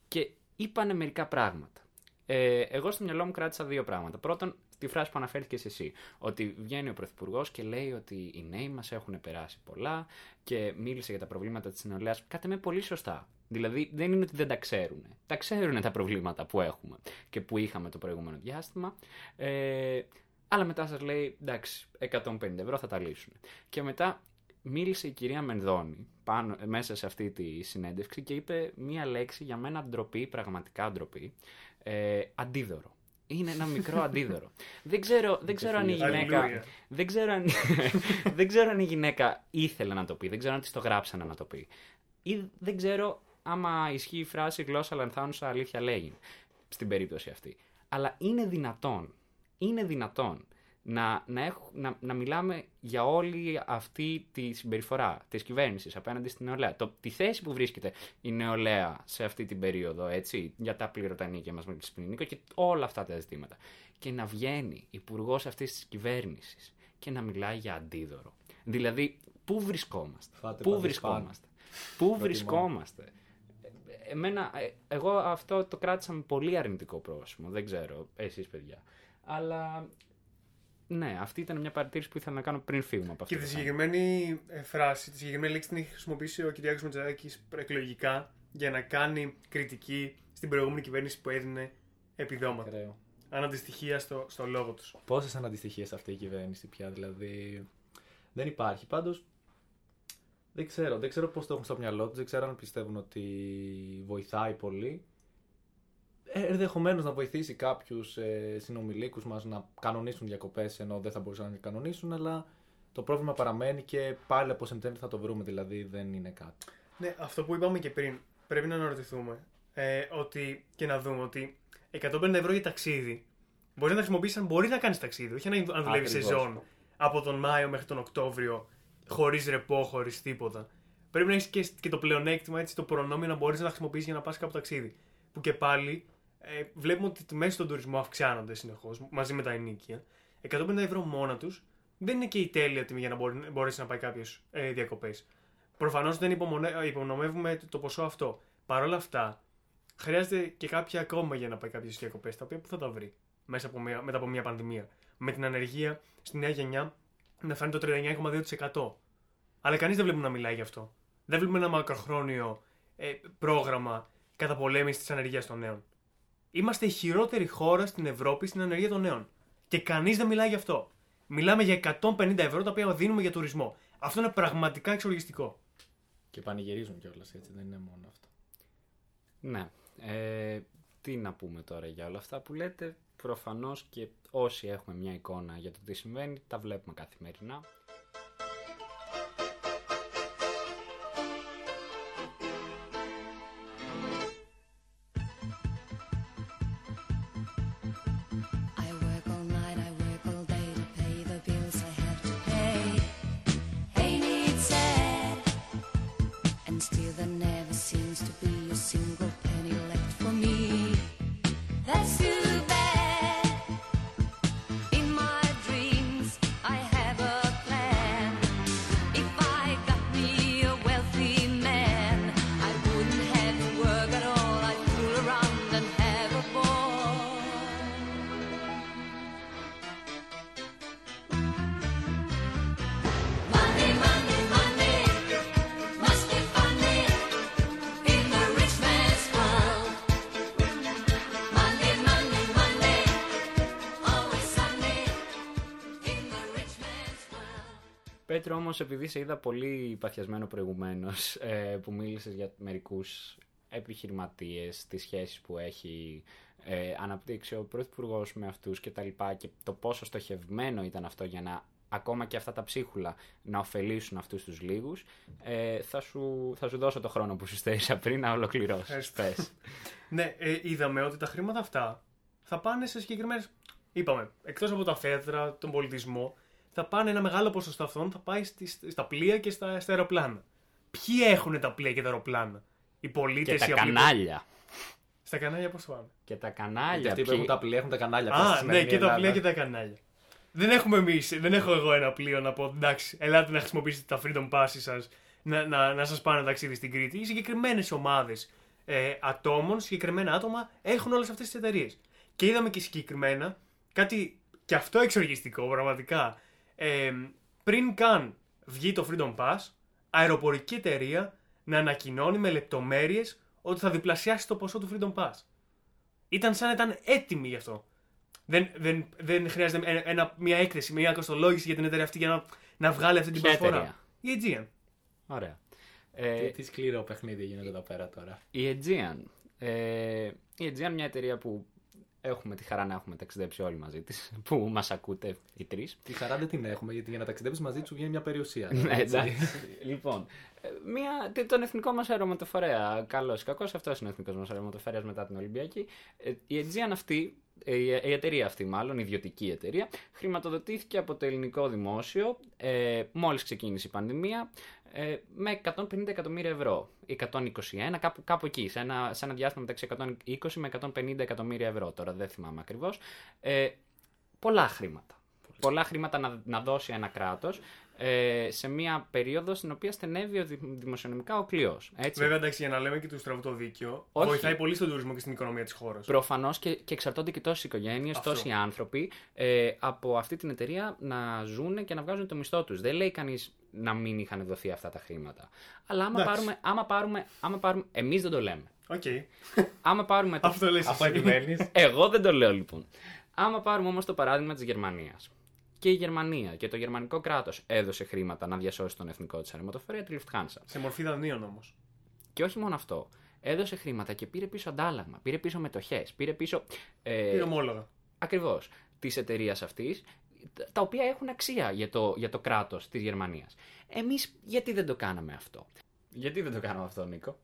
και είπανε μερικά πράγματα. Ε, εγώ στο μυαλό μου κράτησα δύο πράγματα. Πρώτον, τη φράση που αναφέρθηκες εσύ, ότι βγαίνει ο Πρωθυπουργός και λέει ότι οι νέοι μας έχουν περάσει πολλά και μίλησε για τα προβλήματα της νεολαίας. Κάτε με πολύ σωστά. Δηλαδή, δεν είναι ότι δεν τα ξέρουν. Τα ξέρουν τα προβλήματα που έχουμε και που είχαμε το προηγούμενο διάστημα. Ε, αλλά μετά σας λέει, εντάξει, 150 ευρώ θα τα λύσουν. Και μετά μίλησε η κυρία Μενδώνη πάνω, μέσα σε αυτή τη συνέντευξη και είπε μία λέξη για μένα ντροπή, πραγματικά ντροπή. Ε, αντίδωρο. Είναι ένα μικρό αντίδωρο. δεν ξέρω, δεν ξέρω αν η γυναίκα. Αλληλούια. Δεν ξέρω, αν, δεν ξέρω αν η γυναίκα ήθελε να το πει. Δεν ξέρω αν της το γράψανε να το πει. Ή δεν ξέρω άμα ισχύει η φράση γλώσσα λανθάνουσα αλήθεια λέγει. Στην περίπτωση αυτή. Αλλά είναι δυνατόν. Είναι δυνατόν να, να, έχ- να, να μιλάμε για όλη αυτή τη συμπεριφορά της κυβέρνησης απέναντι στην νεολαία. Το, τη θέση που βρίσκεται η νεολαία σε αυτή την περίοδο, έτσι, για τα πληρωτανίκια μας με τη Σπινίνικο και όλα αυτά τα ζητήματα. Και να βγαίνει υπουργός αυτής της κυβέρνησης και να μιλάει για αντίδωρο. Δηλαδή, πού βρισκόμαστε. Φάτε πού πάντες βρισκόμαστε. Πού βρισκόμαστε. Ε, Εμένα, ε, εγώ αυτό το κράτησα με πολύ αρνητικό πρόσημο. Δεν ξέρω, εσείς παιδιά. Αλλά ναι, αυτή ήταν μια παρατήρηση που ήθελα να κάνω πριν φύγουμε από αυτό. Και τη το θέμα. συγκεκριμένη ε, φράση, τη συγκεκριμένη λέξη την έχει χρησιμοποιήσει ο Κυριάκος Μητσοτάκης εκλογικά για να κάνει κριτική στην προηγούμενη κυβέρνηση που έδινε επιδόματα. Ακραίο. Αναντιστοιχεία στο, στο λόγο τους. Πόσες αναντιστοιχίες αυτή η κυβέρνηση πια, δηλαδή. Δεν υπάρχει. Πάντως. Δεν ξέρω, δεν ξέρω πώς το έχουν στο μυαλό τους, δεν ξέρω αν πιστεύουν ότι βοηθάει πολύ. Ε, Ενδεχομένως να βοηθήσει κάποιους ε, συνομιλίκους μας να κανονίσουν διακοπές ενώ δεν θα μπορούσαν να κανονίσουν, αλλά το πρόβλημα παραμένει και πάλι από Σεπτέμβριο θα το βρούμε, δηλαδή δεν είναι κάτι. Ναι, αυτό που είπαμε και πριν, πρέπει να αναρωτηθούμε ε, ότι, και να δούμε ότι 150 ευρώ για ταξίδι μπορείς να τα χρησιμοποιήσεις αν μπορείς να κάνεις ταξίδι, όχι αν, αν δουλεύεις Ακριβώς. σεζόν από τον Μάιο μέχρι τον Οκτώβριο, χωρίς ρεπό, χωρίς τίποτα. Πρέπει να έχεις και, και το πλεονέκτημα, έτσι, το προνόμιο να μπορείς να τα χρησιμοποιήσεις για να πας κάπου ταξίδι. Που και πάλι ε, βλέπουμε ότι οι τιμέ στον τουρισμό αυξάνονται συνεχώς μαζί με τα ενίκια. 150 ευρώ μόνα τους δεν είναι και η τέλεια τιμή για να μπορεί, μπορέσει να πάει κάποιος ε, διακοπές. Προφανώς δεν υπομονε- υπονομεύουμε το ποσό αυτό. Παρ' όλα αυτά, χρειάζεται και κάποια ακόμα για να πάει κάποιος διακοπές, τα οποία που θα τα βρει μέσα από μια, μετά από μια πανδημία. Με την ανεργία στη νέα γενιά να φτάνει το 39,2%. Αλλά κανείς δεν βλέπουμε να μιλάει γι' αυτό. Δεν βλέπουμε ένα μακροχρόνιο ε, πρόγραμμα καταπολέμησης της ανεργίας των νέων. Είμαστε η χειρότερη χώρα στην Ευρώπη στην ανεργία των νέων. Και κανείς δεν μιλάει γι' αυτό. Μιλάμε για 150 ευρώ τα οποία δίνουμε για τουρισμό. Αυτό είναι πραγματικά εξοργιστικό. Και πανηγυρίζουν κιόλας έτσι, δεν είναι μόνο αυτό. Ναι. Ε, τι να πούμε τώρα για όλα αυτά που λέτε. Προφανώς και όσοι έχουμε μια εικόνα για το τι συμβαίνει, τα βλέπουμε καθημερινά. Πέτρο, όμως, επειδή σε είδα πολύ παθιασμένο προηγουμένως, ε, που μίλησες για μερικούς επιχειρηματίες, τις σχέσεις που έχει ε, αναπτύξει ο Πρωθυπουργός με αυτούς και τα λοιπά και το πόσο στοχευμένο ήταν αυτό για να ακόμα και αυτά τα ψίχουλα να ωφελήσουν αυτούς τους λίγους, ε, θα, σου, θα σου δώσω το χρόνο που σου στέρισα πριν να ολοκληρώσεις. Ευχαριστώ. Πες. Ναι, ε, είδαμε ότι τα χρήματα αυτά θα πάνε σε συγκεκριμένε. Είπαμε, εκτός από τα φέτρα, τον πολιτισμό, θα πάνε ένα μεγάλο ποσοστό αυτών θα πάει στις, στα πλοία και στα, στα αεροπλάνα. Ποιοι έχουν τα πλοία και τα αεροπλάνα, Οι πολίτες, και τα οι απλοί- κανάλια. Στα κανάλια πώς πάνε; Και τα Γιατί κανάλια. αυτοί που ποιοι- έχουν τα πλοία έχουν τα κανάλια. πας στη Α, ναι, σημερινή και τα Ελλάδα. πλοία και τα κανάλια. Δεν έχουμε εμείς, δεν έχω εγώ ένα πλοίο να πω εντάξει, ελάτε να χρησιμοποιήσετε τα freedom passes σας να, να, να σας πάνε ταξίδι στην Κρήτη. Οι συγκεκριμένες ομάδες ε, ατόμων, συγκεκριμένα άτομα έχουν όλες αυτές τις εταιρείες. Και είδαμε και συγκεκριμένα κάτι και αυτό εξοργιστικό πραγματικά. Ε, πριν καν βγει το Freedom Pass, αεροπορική εταιρεία να ανακοινώνει με λεπτομέρειες ότι θα διπλασιάσει το ποσό του Freedom Pass. Ήταν σαν να ήταν έτοιμη γι' αυτό. Δεν, δεν, δεν χρειάζεται ένα, ένα- μια έκθεση, μια κοστολόγηση για την εταιρεία αυτή για να, να βγάλει αυτή την Ποια προσφορά. εταιρεία; Η Aegean. Ωραία. Ε, Τι, τι σκληρό παιχνίδι γίνεται εδώ πέρα τώρα. Η Aegean. Ε, η Aegean μια εταιρεία που έχουμε τη χαρά να έχουμε ταξιδέψει όλοι μαζί της, που μας ακούτε οι τρεις. Τη χαρά δεν την έχουμε γιατί για να ταξιδέψεις μαζί του βγαίνει μια περιουσία. Ναι, έτσι. εντάξει. λοιπόν, ε, μια, τε- τον εθνικό μας αερομετοφορέα. Καλός ή κακός, αυτός είναι ο εθνικός μας αερομετοφορέα μετά την Ολυμπιακή. Ε, η Aegean αυτή, ε, η, η εταιρεία αυτή μάλλον, η ιδιωτική εταιρεία, χρηματοδοτήθηκε από το ελληνικό δημόσιο ε, μόλις ξεκίνησε η πανδημία ε, με 150 εκατομμύρια ευρώ. Ή 121, κάπου, κάπου εκεί, σε ένα, σε ένα διάστημα μεταξύ 120 με 150 εκατομμύρια ευρώ. Τώρα δεν θυμάμαι ακριβώς. Ε, πολλά χρήματα. Πολλά χρήματα να, να δώσει ένα κράτος ε, σε μια περίοδο στην οποία στενεύει ο, δη- δημοσιονομικά ο κλειός. Βέβαια, εντάξει, για να λέμε και του στραβού το δίκιο, Όχι. βοηθάει πολύ στον τουρισμό και στην οικονομία της χώρας. Προφανώς και, και εξαρτώνται και τόσες οικογένειες, Αυτό. τόσοι άνθρωποι ε, από αυτή την εταιρεία να ζουν και να βγάζουν το μισθό τους. Δεν λέει κανείς να μην είχαν δοθεί αυτά τα χρήματα. Αλλά άμα Εντάξει. πάρουμε. Άμα πάρουμε, άμα πάρουμε Εμείς δεν το λέμε. Οκ. Άμα πάρουμε το, Αυτό λες Αφού εσύ. επιμένει. Εγώ δεν το λέω λοιπόν. Άμα πάρουμε όμως το παράδειγμα της Γερμανίας. Και η Γερμανία και το γερμανικό κράτος έδωσε χρήματα να διασώσει τον εθνικό της αερομεταφορέα, τη Lufthansa. Σε μορφή δανείων όμως. Και όχι μόνο αυτό. Έδωσε χρήματα και πήρε πίσω αντάλλαγμα, πήρε πίσω μετοχές, πήρε πίσω. Ε, Πήρε ομόλογα. Ακριβώς. Της εταιρείας αυτής, τα οποία έχουν αξία για το, για το κράτος της Γερμανίας. Εμείς γιατί δεν το κάναμε αυτό; Γιατί δεν το κάναμε αυτό, Νίκο;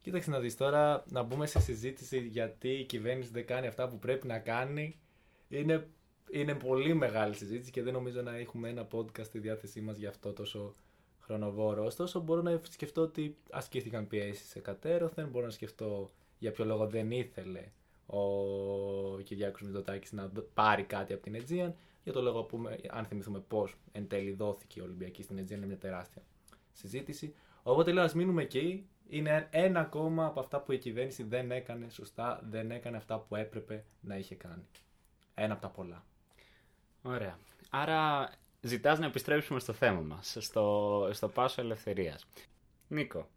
Κοίταξε να δεις τώρα, να μπούμε σε συζήτηση γιατί η κυβέρνηση δεν κάνει αυτά που πρέπει να κάνει. Είναι, είναι πολύ μεγάλη συζήτηση και δεν νομίζω να έχουμε ένα podcast στη διάθεσή μας για αυτό τόσο χρονοβόρο. Ωστόσο μπορώ να σκεφτώ ότι ασκήθηκαν πιέσεις σε κατέρωθεν, μπορώ να σκεφτώ για ποιο λόγο δεν ήθελε ο Κυριάκος Μητσοτάκης να δ- πάρει κάτι από την Aegean. Για το λόγο που, αν θυμηθούμε πώς εν τέλει δόθηκε η Ολυμπιακή στην Aegean, είναι μια τεράστια συζήτηση. Οπότε λέω, ας μείνουμε εκεί. Είναι ένα ακόμα από αυτά που η κυβέρνηση δεν έκανε σωστά, δεν έκανε αυτά που έπρεπε να είχε κάνει. Ένα από τα πολλά. Ωραία. Άρα ζητάς να επιστρέψουμε στο θέμα μας, στο, στο πάσο ελευθερίας. Νίκο,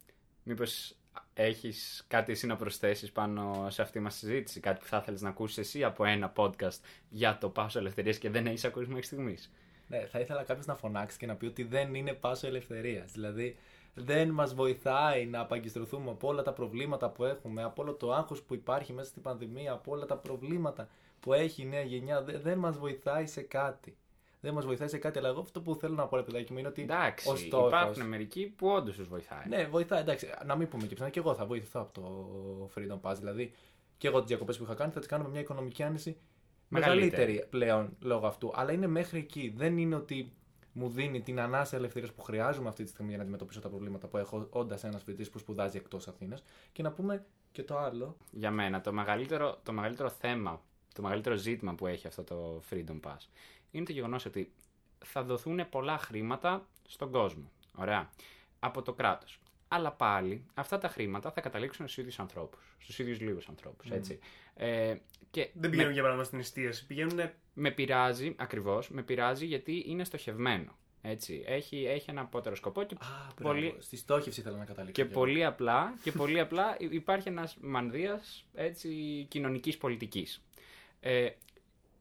μήπως έχεις κάτι εσύ να προσθέσεις πάνω σε αυτή μας τη συζήτηση, κάτι που θα ήθελες να ακούσεις εσύ από ένα podcast για το πάσο ελευθερίας και δεν έχεις ακούσει μέχρι στιγμής; Ναι, θα ήθελα κάποιος να φωνάξει και να πει ότι δεν είναι πάσο ελευθερίας. Δηλαδή, δεν μας βοηθάει να απαγκιστρωθούμε από όλα τα προβλήματα που έχουμε, από όλο το άγχος που υπάρχει μέσα στην πανδημία, από όλα τα προβλήματα που έχει η νέα γενιά. Δε- Δεν μας βοηθάει σε κάτι. Δεν μας βοηθάει σε κάτι, αλλά εγώ αυτό που θέλω να πω, ρε παιδάκι μου, είναι ότι. Εντάξει, ο στόχος- υπάρχουν μερικοί που όντως τους βοηθάει. Ναι, βοηθάει, εντάξει. Να μην πούμε και ψάχνω και εγώ θα βοηθηθώ από το Freedom Pass. Δηλαδή, και εγώ τις διακοπές που είχα κάνει θα τις κάνω με μια οικονομική άνεση Μεγαλύτερη. μεγαλύτερη πλέον λόγω αυτού. Αλλά είναι μέχρι εκεί. Δεν είναι ότι μου δίνει την ανάσα ελευθερίας που χρειάζομαι αυτή τη στιγμή για να αντιμετωπίσω τα προβλήματα που έχω όντας ένας φοιτητής που σπουδάζει εκτός Αθήνας. Και να πούμε και το άλλο. Για μένα το μεγαλύτερο, το μεγαλύτερο θέμα, το μεγαλύτερο ζήτημα που έχει αυτό το Freedom Pass είναι το γεγονός ότι θα δοθούν πολλά χρήματα στον κόσμο. Ωραία. Από το κράτος. Αλλά πάλι αυτά τα χρήματα θα καταλήξουν στους ίδιους ανθρώπους. Στους ίδιους λίγους ανθρώπους, έτσι. Ε, και Δεν με, πηγαίνουν για παράδειγμα στην εστίαση. Πηγαίνουν. με πειράζει, ακριβώς, με πειράζει γιατί είναι στοχευμένο. Έτσι. Έχει, έχει ένα απότερο σκοπό και Α, πολύ, πολύ... Στη στόχευση ήθελα να καταλήξω. και κι πολύ απλά, και πολύ απλά υπάρχει ένας μανδύας έτσι, κοινωνικής πολιτικής. Ε,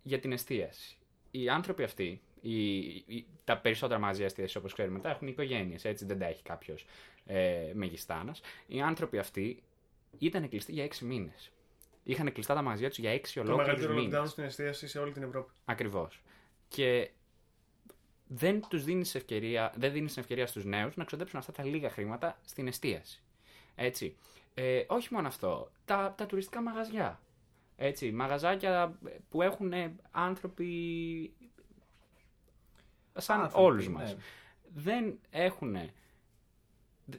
για την εστίαση. Οι άνθρωποι αυτοί Οι, οι- τα περισσότερα μαγαζιά εστίαση, όπως ξέρουμε, τα έχουν οικογένειες. Έτσι δεν τα έχει κάποιος ε, μεγιστάνας. Οι άνθρωποι αυτοί ήταν κλειστοί για έξι μήνες. Είχαν κλειστά τα μαγαζιά τους για έξι Το ολόκληρους μεγαλύτερο μήνες. lockdown στην εστίαση σε όλη την Ευρώπη. Ακριβώς. Και δεν τους δίνεις ευκαιρία, δεν δίνεις ευκαιρία στους νέους να ξοδέψουν αυτά τα λίγα χρήματα στην εστίαση. Έτσι. Ε, όχι μόνο αυτό, τα, τα τουριστικά μαγαζιά. Έτσι, μαγαζάκια που έχουν άνθρωποι σαν Άνθρωποι, όλους ναι. μας. Δεν έχουν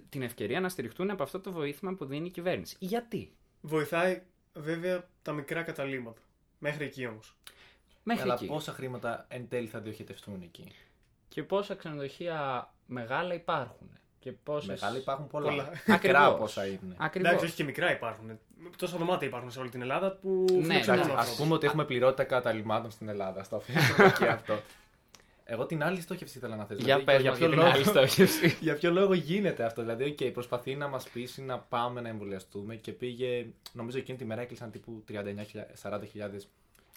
την ευκαιρία να στηριχτούν από αυτό το βοήθημα που δίνει η κυβέρνηση. Γιατί; Βοηθάει βέβαια τα μικρά καταλήμματα. Μέχρι εκεί όμως. Μέχρι Αλλά εκεί. πόσα χρήματα εν τέλει θα διοχετευτούν εκεί; Και πόσα ξενοδοχεία μεγάλα υπάρχουν. Και πόσες... Μεγάλα υπάρχουν πολλά. Πολλά. Μικρά Ακριβώς. πόσα είναι. Ακριβώς. Εντάξει, όχι και μικρά υπάρχουν. Τόσα δωμάτια υπάρχουν σε όλη την Ελλάδα που. Ναι, φιλοξενούν εντάξει, Α ανθρώπους. πούμε ότι έχουμε πληρότητα καταλημάτων στην Ελλάδα. Στο αφήνουμε εκεί αυτό. Εγώ την άλλη στόχευση ήθελα να θέσω. Για Δηλαδή, πες για μας ποιο για την λόγο- άλλη στόχευση. Για ποιο λόγο γίνεται αυτό. Δηλαδή, okay, προσπαθεί να μας πείσει να πάμε να εμβολιαστούμε και πήγε. Νομίζω εκείνη τη μέρα έκλεισαν τύπου 39.000 40.000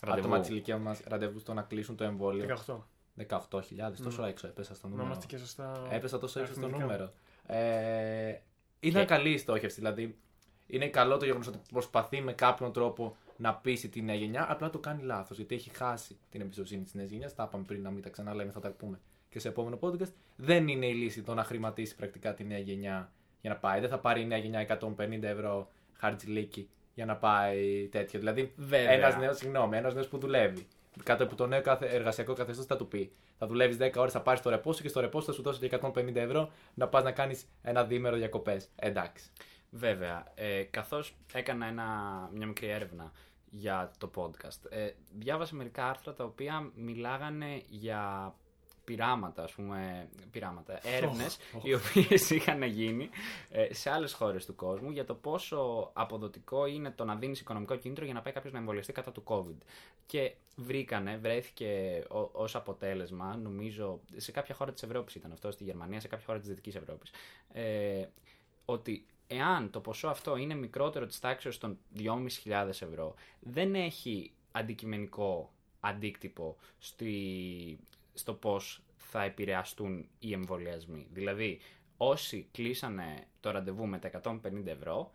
άτομα της ηλικίας μας ραντεβού στο να κλείσουν το εμβόλιο. 18. 18.000, τόσο έξω έπεσα στο Να νούμερο. είμαστε και σωστά. Έπεσα τόσο έξω στο αριθμητικά. νούμερο. Ε, ήταν Και- καλή η στόχευση. Δηλαδή, είναι καλό το γεγονός ότι προσπαθεί με κάποιον τρόπο να πείσει τη νέα γενιά, απλά το κάνει λάθος. Γιατί έχει χάσει την εμπιστοσύνη της νέας γενιάς. Τα είπαμε πριν να μην τα ξαναλέμε, θα τα πούμε και σε επόμενο podcast. Δεν είναι η λύση το να χρηματίσει πρακτικά τη νέα γενιά για να πάει. Δεν θα πάρει η νέα γενιά 150 ευρώ χαρτζηλίκι για να πάει τέτοιο. Δηλαδή, Βέβαια. ένας νέος, συγγνώμη, ένας νέος που δουλεύει. Κάτω από το νέο καθε- εργασιακό καθεστώς θα του πει: Θα δουλεύεις 10 ώρες, θα πάρεις το ρεπό σου και στο ρεπό σου θα σου δώσει και 150 ευρώ να πας να κάνεις ένα διήμερο διακοπές. Εντάξει. Βέβαια, ε, καθώς έκανα ένα, μια μικρή έρευνα για το podcast, ε, διάβασα μερικά άρθρα τα οποία μιλάγανε για πειράματα, ας πούμε, πειράματα, έρευνες, οι οποίες είχαν γίνει ε, σε άλλες χώρες του κόσμου για το πόσο αποδοτικό είναι το να δίνεις οικονομικό κίνητρο για να πάει κάποιος να εμβολιαστεί κατά του COVID. Και βρήκανε, βρέθηκε ω- ως αποτέλεσμα, νομίζω, σε κάποια χώρα της Ευρώπης ήταν αυτό, στη Γερμανία, σε κάποια χώρα της Δυτικής Ευρώπης, ε, ότι εάν το ποσό αυτό είναι μικρότερο της τάξης των 2.500 ευρώ, δεν έχει αντικειμενικό αντίκτυπο στη, στο πώς θα επηρεαστούν οι εμβολιασμοί. Δηλαδή, όσοι κλείσανε το ραντεβού με τα 150 ευρώ,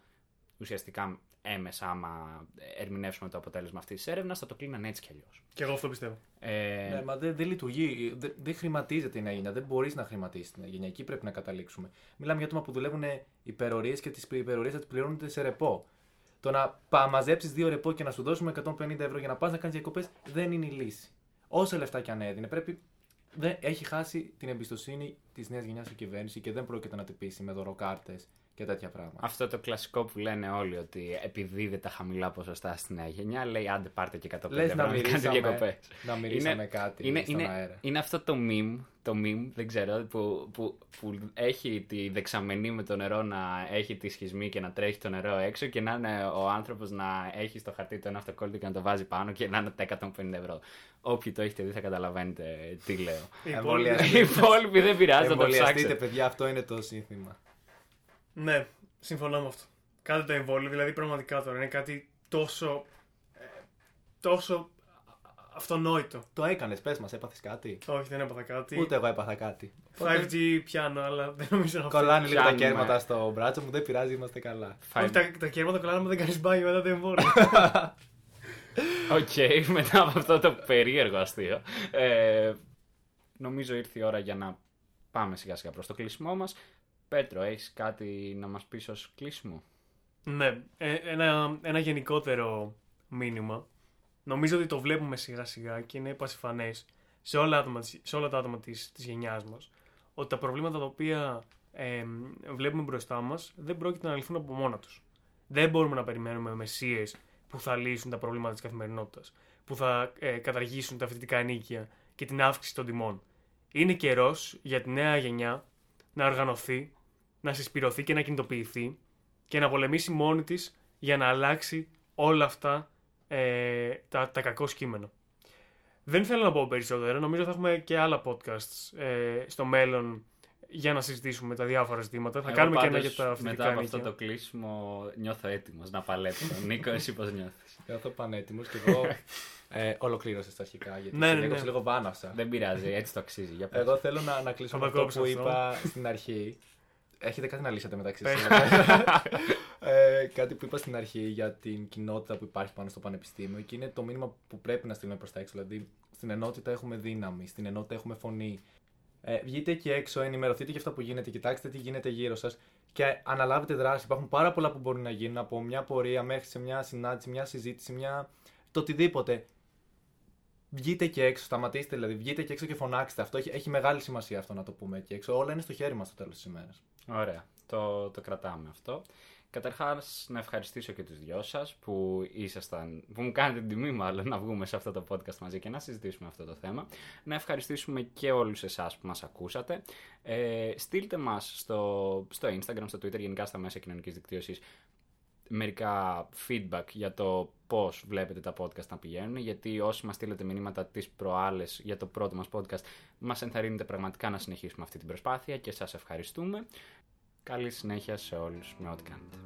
ουσιαστικά έμεσα άμα ερμηνεύσουμε το αποτέλεσμα αυτής της έρευνας, θα το κλείναν έτσι κι αλλιώς. Και εγώ αυτό πιστεύω. Ε, Ναι, μα δεν δεν λειτουργεί. Δεν, δεν χρηματίζεται η νέα γενιά. Δεν μπορείς να χρηματίσεις την νέα γενιά. Εκεί πρέπει να καταλήξουμε. Μιλάμε για άτομα που δουλεύουν υπερορίες και τις υπερορίες θα τις πληρώνονται σε ρεπό. Το να πα- μαζέψει δύο ρεπό και να σου δώσουμε 150 ευρώ για να πας να κάνεις διακοπές δεν είναι η λύση. Όσα λεφτά και αν έδινε, πρέπει. Δεν, έχει χάσει την εμπιστοσύνη της νέας γενιάς η κυβέρνηση και δεν πρόκειται να τυπήσει με δωροκάρτες και τέτοια πράγματα. Αυτό το κλασικό που λένε όλοι ότι επειδή δεν τα χαμηλά ποσοστά στη νέα γενιά, λέει άντε πάρτε και 150 Λες ευρώ να να κάνετε μυρίσαμε, διακοπές. να μυρίσαμε κάτι είναι, στον είναι, αέρα. είναι αυτό το meme, το meme, δεν ξέρω, που, που, που έχει τη δεξαμενή με το νερό να έχει τη σχισμή και να τρέχει το νερό έξω και να είναι ο άνθρωπος να έχει στο χαρτί το ένα αυτοκόλλητο και να το βάζει πάνω και να είναι τα 150 ευρώ. Όποιοι το έχετε δει θα καταλαβαίνετε τι λέω. Οι Εμβολιαστείτε. Οι υπόλοιποι δεν πειράζει, θα το Εμβολιαστείτε, ψάξετε. παιδιά, αυτό είναι το σύνθημα. Ναι, συμφωνώ με αυτό. Κάντε το εμβόλιο, δηλαδή πραγματικά τώρα είναι κάτι τόσο. ε, τόσο αυτονόητο. Το έκανες, πες μας, έπαθες κάτι; Όχι, δεν έπαθα κάτι. Ούτε εγώ έπαθα κάτι. 5G πιάνω, αλλά δεν νομίζω να Κολλάνε λίγο τα Πιάνουμε. κέρματα στο μπράτσο μου, δεν πειράζει, είμαστε καλά. Όχι, τα, τα κέρματα κολλάνε άμα δεν κάνεις μπάνιο μετά το εμβόλιο. Οκ, μετά από αυτό το περίεργο αστείο. Ε, νομίζω ήρθε η ώρα για να πάμε σιγά σιγά προς το κλείσιμό μας. Πέτρο, έχεις κάτι να μας πεις ως κλείσιμο; ναι, ε, ένα, ένα γενικότερο μήνυμα. Νομίζω ότι το βλέπουμε σιγά σιγά και είναι πασιφανές σε όλα, άτομα, της- σε όλα τα άτομα της, της γενιάς μας ότι τα προβλήματα τα οποία ε, βλέπουμε μπροστά μας δεν πρόκειται να λυθούν από μόνα τους. Δεν μπορούμε να περιμένουμε μεσίες που θα λύσουν τα προβλήματα της καθημερινότητας, που θα ε, καταργήσουν τα φοιτητικά ενίκεια και την αύξηση των τιμών. Είναι καιρός για τη νέα γενιά να οργανωθεί, να συσπηρωθεί και να κινητοποιηθεί και να πολεμήσει μόνη της για να αλλάξει όλα αυτά ε, τα, τα κακό κείμενα. Δεν θέλω να πω περισσότερο. Νομίζω θα έχουμε και άλλα podcasts ε, στο μέλλον για να συζητήσουμε τα διάφορα ζητήματα. Θα Εγώ κάνουμε και ένα πάντως, για τα φοιτητικά Μετά από αυτό ενίκεια. το κλείσιμο νιώθω έτοιμος να παλέψω. Νίκο, εσύ πώς νιώθεις; Νιώθω πανέτοιμος και εγώ Ε, Ολοκλήρωσε τα αρχικά, γιατί Ναι, σε ναι, ναι. λίγο βάνασα. Δεν πειράζει, έτσι το αξίζει. Για πες. Εγώ θέλω να, να κλείσω Θα με το αυτό κόψω που αυτό. είπα στην αρχή. Έχετε κάτι να λύσετε μεταξύ Πες. σας. ε, κάτι που είπα στην αρχή για την κοινότητα που υπάρχει πάνω στο πανεπιστήμιο και είναι το μήνυμα που πρέπει να στείλουμε προς τα έξω. Δηλαδή, στην ενότητα έχουμε δύναμη, στην ενότητα έχουμε φωνή. Ε, βγείτε εκεί έξω, ενημερωθείτε για αυτά που γίνεται, κοιτάξτε τι γίνεται γύρω σας και αναλάβετε δράση. Υπάρχουν πάρα πολλά που μπορούν να γίνουν από μια πορεία μέχρι σε μια συνάντηση, μια συζήτηση, μια. το οτιδήποτε. Βγείτε και έξω, σταματήστε δηλαδή. Βγείτε και έξω και φωνάξτε. Αυτό έχει, έχει μεγάλη σημασία αυτό να το πούμε εκεί έξω. Όλα είναι στο χέρι μας στο τέλος της ημέρας. Ωραία, το, το κρατάμε αυτό. Καταρχάς να ευχαριστήσω και τους δυο σας που ήσασταν, που μου κάνετε την τιμή μάλλον να βγούμε σε αυτό το podcast μαζί και να συζητήσουμε αυτό το θέμα. Να ευχαριστήσουμε και όλους εσάς που μας ακούσατε. Ε, στείλτε μας στο, στο Instagram, στο Twitter, γενικά στα μέσα κοινωνικής δικτύωσης μερικά feedback για το πώς βλέπετε τα podcast να πηγαίνουν, γιατί όσοι μας στείλετε μηνύματα τις προάλλες για το πρώτο μας podcast, μας ενθαρρύνετε πραγματικά να συνεχίσουμε αυτή την προσπάθεια και σας ευχαριστούμε. Καλή συνέχεια σε όλους με ό,τι κάνετε.